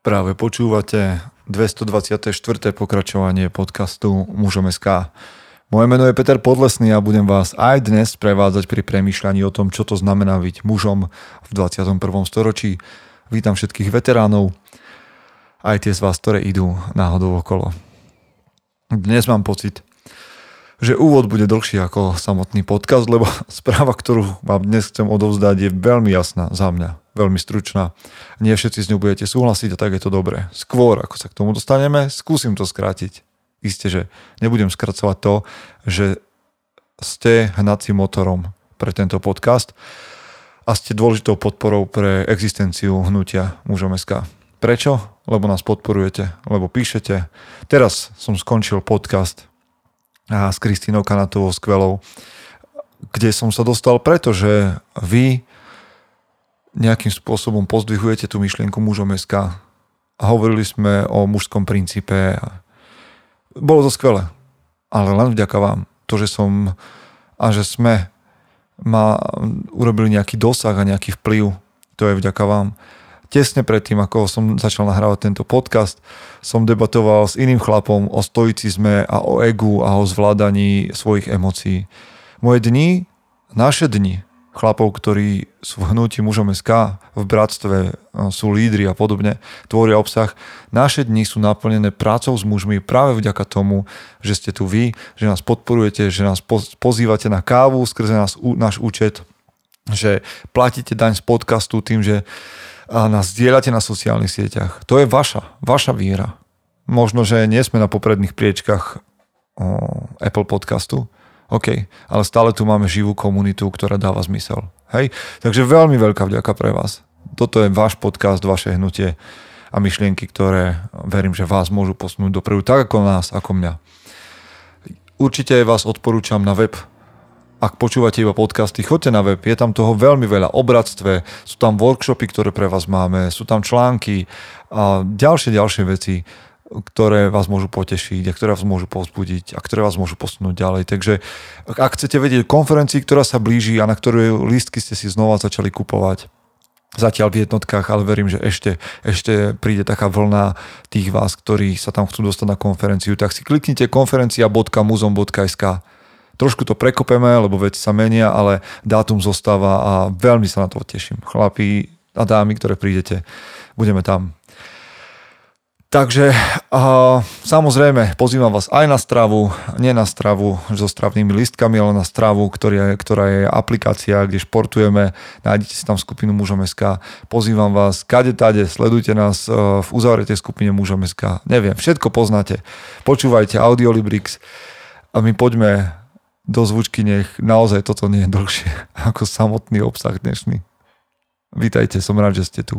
Práve počúvate 224. pokračovanie podcastu Mužom SK. Moje meno je Peter Podlesný a budem vás aj dnes prevádzať pri premýšľaní o tom, čo to znamená byť mužom v 21. storočí. Vítam všetkých veteránov, aj tie z vás, ktoré idú náhodou okolo. Dnes mám pocit, že úvod bude dlhší ako samotný podcast, lebo správa, ktorú vám dnes chcem odovzdať, je veľmi jasná za mňa, veľmi stručná. Nie všetci s ňou budete súhlasiť a tak je to dobré. Skôr, ako sa k tomu dostaneme, skúsim to skrátiť. Isté, že nebudem skracovať to, že ste hnacím motorom pre tento podcast a ste dôležitou podporou pre existenciu hnutia mužom SK. Prečo? Lebo nás podporujete, lebo píšete. Teraz som skončil podcast s Kristínou Kanatovou skvelou, kde som sa dostal, pretože vy nejakým spôsobom pozdvihujete tú myšlienku mužom SK a hovorili sme o mužskom princípe. Bolo to skvelé, ale len vďaka vám. To, že som a že sme ma urobili nejaký dosah a nejaký vplyv, to je vďaka vám tesne predtým, ako som začal nahrávať tento podcast, som debatoval s iným chlapom o stoicizme a o egu a o zvládaní svojich emócií. Moje dni, naše dni, chlapov, ktorí sú v hnutí mužom SK, v bratstve, sú lídry a podobne, tvoria obsah. Naše dni sú naplnené prácou s mužmi práve vďaka tomu, že ste tu vy, že nás podporujete, že nás pozývate na kávu skrze nás, náš účet, že platíte daň z podcastu tým, že nás zdieľate na sociálnych sieťach. To je vaša, vaša víra. Možno, že nie sme na popredných priečkach Apple podcastu, OK, ale stále tu máme živú komunitu, ktorá dáva zmysel. Hej? Takže veľmi veľká vďaka pre vás. Toto je váš podcast, vaše hnutie a myšlienky, ktoré verím, že vás môžu posunúť dopredu, tak ako nás, ako mňa. Určite vás odporúčam na web ak počúvate iba podcasty, choďte na web, je tam toho veľmi veľa. O sú tam workshopy, ktoré pre vás máme, sú tam články a ďalšie, ďalšie veci, ktoré vás môžu potešiť a ktoré vás môžu povzbudiť a ktoré vás môžu posunúť ďalej. Takže ak chcete vedieť konferencii, ktorá sa blíži a na ktorú lístky ste si znova začali kupovať, zatiaľ v jednotkách, ale verím, že ešte, ešte príde taká vlna tých vás, ktorí sa tam chcú dostať na konferenciu, tak si kliknite konferencia.muzom.sk Trošku to prekopeme, lebo veci sa menia, ale dátum zostáva a veľmi sa na to teším. Chlapí a dámy, ktoré prídete, budeme tam. Takže a, samozrejme pozývam vás aj na stravu, nie na stravu so stravnými listkami, ale na stravu, ktorý ktorá je aplikácia, kde športujeme. Nájdete si tam skupinu Mužom SK. Pozývam vás, kade tade, sledujte nás e, v uzavretej skupine Mužom SK. Neviem, všetko poznáte. Počúvajte Audiolibrix a my poďme do zvučky, nech naozaj toto nie je dlhšie ako samotný obsah dnešný. Vítajte, som rád, že ste tu.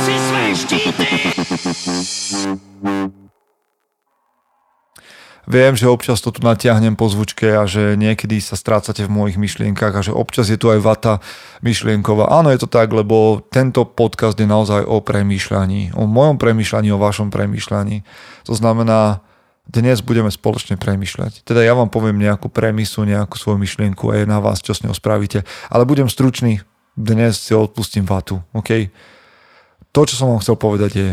si své štíty! Viem, že občas to tu natiahnem po zvučke a že niekedy sa strácate v mojich myšlienkach a že občas je tu aj vata myšlienková. Áno, je to tak, lebo tento podcast je naozaj o premýšľaní, o mojom premýšľaní, o vašom premýšľaní. To znamená, dnes budeme spoločne premýšľať. Teda ja vám poviem nejakú premisu, nejakú svoju myšlienku a je na vás, čo s ňou spravíte. Ale budem stručný, dnes si odpustím vatu, OK? To, čo som vám chcel povedať je,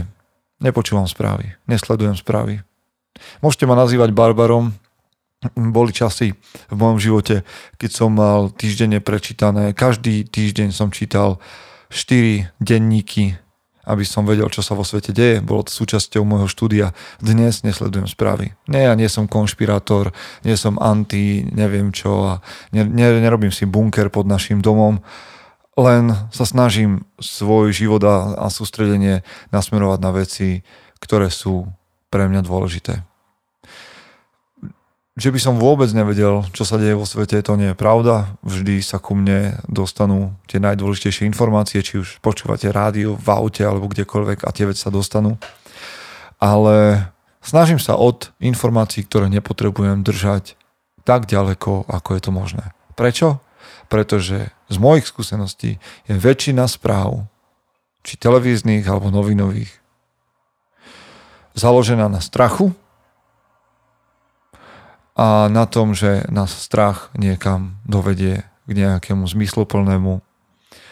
nepočúvam správy, nesledujem správy, Môžete ma nazývať barbarom, boli časy v mojom živote, keď som mal týždenne prečítané, každý týždeň som čítal 4 denníky, aby som vedel, čo sa vo svete deje. Bolo to súčasťou môjho štúdia. Dnes nesledujem správy. Nie, ja nie som konšpirátor, nie som anti, neviem čo a ne, ne, nerobím si bunker pod našim domom, len sa snažím svoj život a sústredenie nasmerovať na veci, ktoré sú pre mňa dôležité. Že by som vôbec nevedel, čo sa deje vo svete, to nie je pravda. Vždy sa ku mne dostanú tie najdôležitejšie informácie, či už počúvate rádio, v aute alebo kdekoľvek a tie veci sa dostanú. Ale snažím sa od informácií, ktoré nepotrebujem držať tak ďaleko, ako je to možné. Prečo? Pretože z mojich skúseností je väčšina správ, či televíznych alebo novinových, založená na strachu, a na tom, že nás strach niekam dovedie k nejakému zmysloplnému,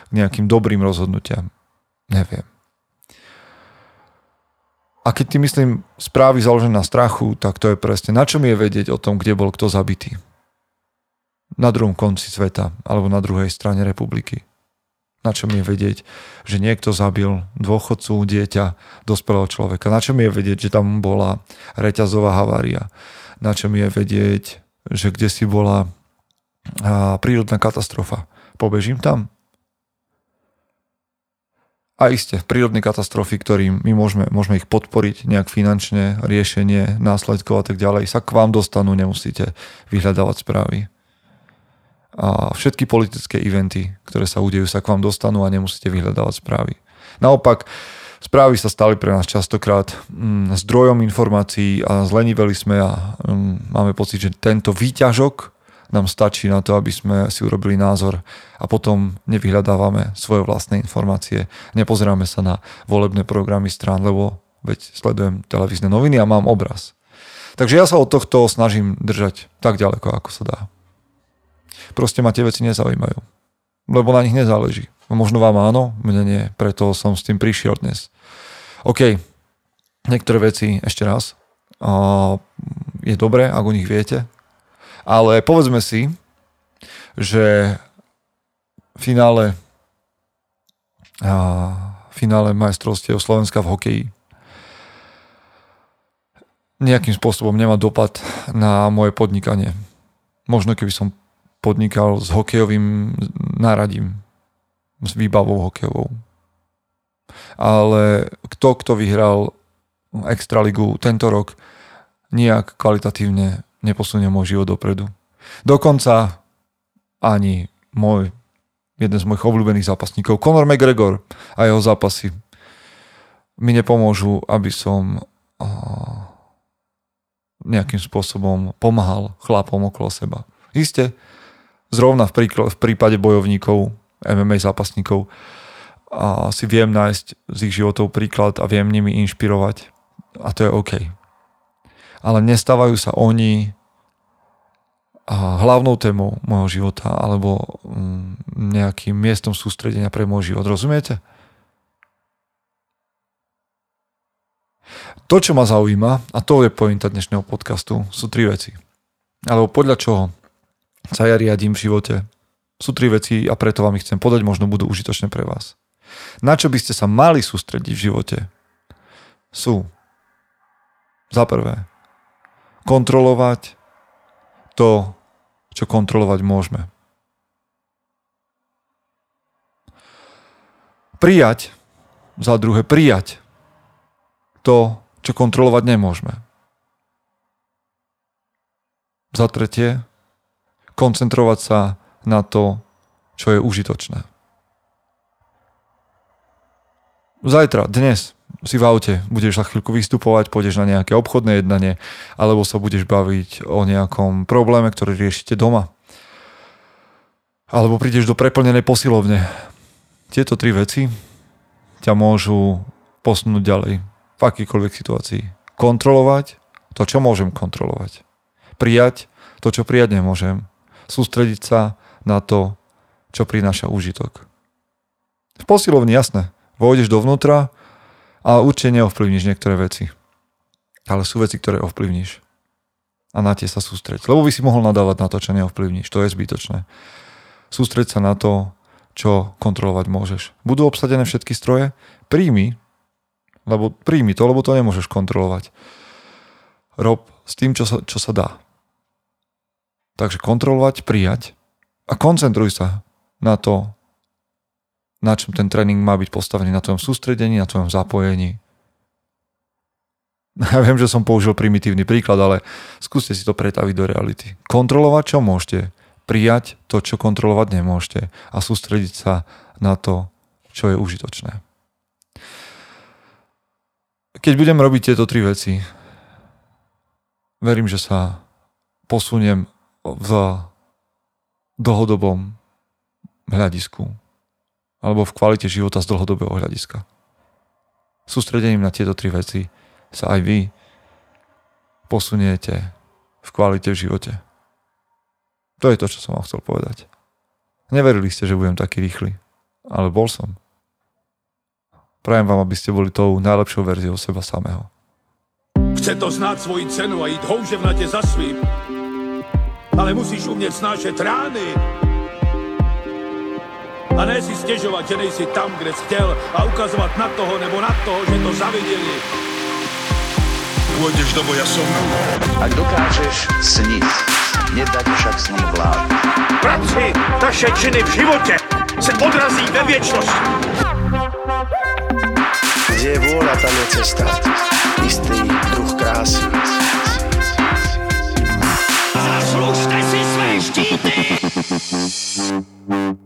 k nejakým dobrým rozhodnutiam. Neviem. A keď ty myslím správy založené na strachu, tak to je presne, na čom je vedieť o tom, kde bol kto zabitý. Na druhom konci sveta, alebo na druhej strane republiky. Na čom je vedieť, že niekto zabil dôchodcu, dieťa, dospelého človeka. Na čom je vedieť, že tam bola reťazová havária na čom je vedieť, že kde si bola prírodná katastrofa. Pobežím tam? A iste, prírodné katastrofy, ktorým my môžeme, môžeme ich podporiť nejak finančne, riešenie následkov a tak ďalej, sa k vám dostanú, nemusíte vyhľadávať správy. A všetky politické eventy, ktoré sa udejú, sa k vám dostanú a nemusíte vyhľadávať správy. Naopak, Správy sa stali pre nás častokrát mm, zdrojom informácií a zleniveli sme a mm, máme pocit, že tento výťažok nám stačí na to, aby sme si urobili názor a potom nevyhľadávame svoje vlastné informácie, nepozeráme sa na volebné programy strán, lebo veď sledujem televízne noviny a mám obraz. Takže ja sa od tohto snažím držať tak ďaleko, ako sa dá. Proste ma tie veci nezaujímajú, lebo na nich nezáleží. Možno vám áno, mne nie, preto som s tým prišiel dnes. OK, niektoré veci ešte raz. Je dobré, ak o nich viete, ale povedzme si, že v finále finále majstrovstiev Slovenska v hokeji nejakým spôsobom nemá dopad na moje podnikanie. Možno keby som podnikal s hokejovým náradím, s výbavou hokejovou. Ale kto, kto vyhral Extraligu tento rok, nijak kvalitatívne neposunie môj život dopredu. Dokonca ani môj, jeden z mojich obľúbených zápasníkov, Conor McGregor a jeho zápasy mi nepomôžu, aby som nejakým spôsobom pomáhal chlapom okolo seba. Isté, zrovna v, v prípade bojovníkov MMA zápasníkov a si viem nájsť z ich životov príklad a viem nimi inšpirovať a to je OK. Ale nestávajú sa oni hlavnou témou môjho života alebo mm, nejakým miestom sústredenia pre môj život. Rozumiete? To, čo ma zaujíma, a to je pointa dnešného podcastu, sú tri veci. Alebo podľa čoho sa ja riadím v živote, sú tri veci a preto vám ich chcem podať, možno budú užitočné pre vás. Na čo by ste sa mali sústrediť v živote? Sú za prvé kontrolovať to, čo kontrolovať môžeme. Prijať, za druhé prijať to, čo kontrolovať nemôžeme. Za tretie, koncentrovať sa na to, čo je užitočné. Zajtra, dnes si v aute budeš za chvíľku vystupovať, pôjdeš na nejaké obchodné jednanie, alebo sa budeš baviť o nejakom probléme, ktorý riešite doma. Alebo prídeš do preplnenej posilovne. Tieto tri veci ťa môžu posunúť ďalej v akýkoľvek situácii. Kontrolovať to, čo môžem kontrolovať. Prijať to, čo prijať nemôžem. Sústrediť sa na to, čo prináša užitok. V posilovni jasné, vôjdeš dovnútra a určite neovplyvníš niektoré veci. Ale sú veci, ktoré ovplyvníš. A na tie sa sústreď. Lebo by si mohol nadávať na to, čo neovplyvníš. To je zbytočné. Sústreď sa na to, čo kontrolovať môžeš. Budú obsadené všetky stroje? Príjmi, lebo príjmi to, lebo to nemôžeš kontrolovať. Rob s tým, čo sa, čo sa dá. Takže kontrolovať, prijať a koncentruj sa na to, na čom ten tréning má byť postavený, na tvojom sústredení, na tvojom zapojení. Ja viem, že som použil primitívny príklad, ale skúste si to pretaviť do reality. Kontrolovať, čo môžete. Prijať to, čo kontrolovať nemôžete. A sústrediť sa na to, čo je užitočné. Keď budem robiť tieto tri veci, verím, že sa posuniem v dlhodobom hľadisku alebo v kvalite života z dlhodobého hľadiska. Sústredením na tieto tri veci sa aj vy posuniete v kvalite v živote. To je to, čo som vám chcel povedať. Neverili ste, že budem taký rýchly, ale bol som. Prajem vám, aby ste boli tou najlepšou verziou seba samého. Chce to znát svoji cenu a jít houževnatě za svým. Ale musíš umět snášet rány. A ne si stěžovat, že nejsi tam, kde jsi chtěl a ukazovat na toho nebo na toho, že to zaviděli. Pôjdeš do boja som. Ak dokážeš sniť, nedať však snom vlád. Práci taše činy v životě se odrazí ve věčnosti. Kde je vôľa, tam je cesta. Istý druh krásy. Zaslužte si své štíty!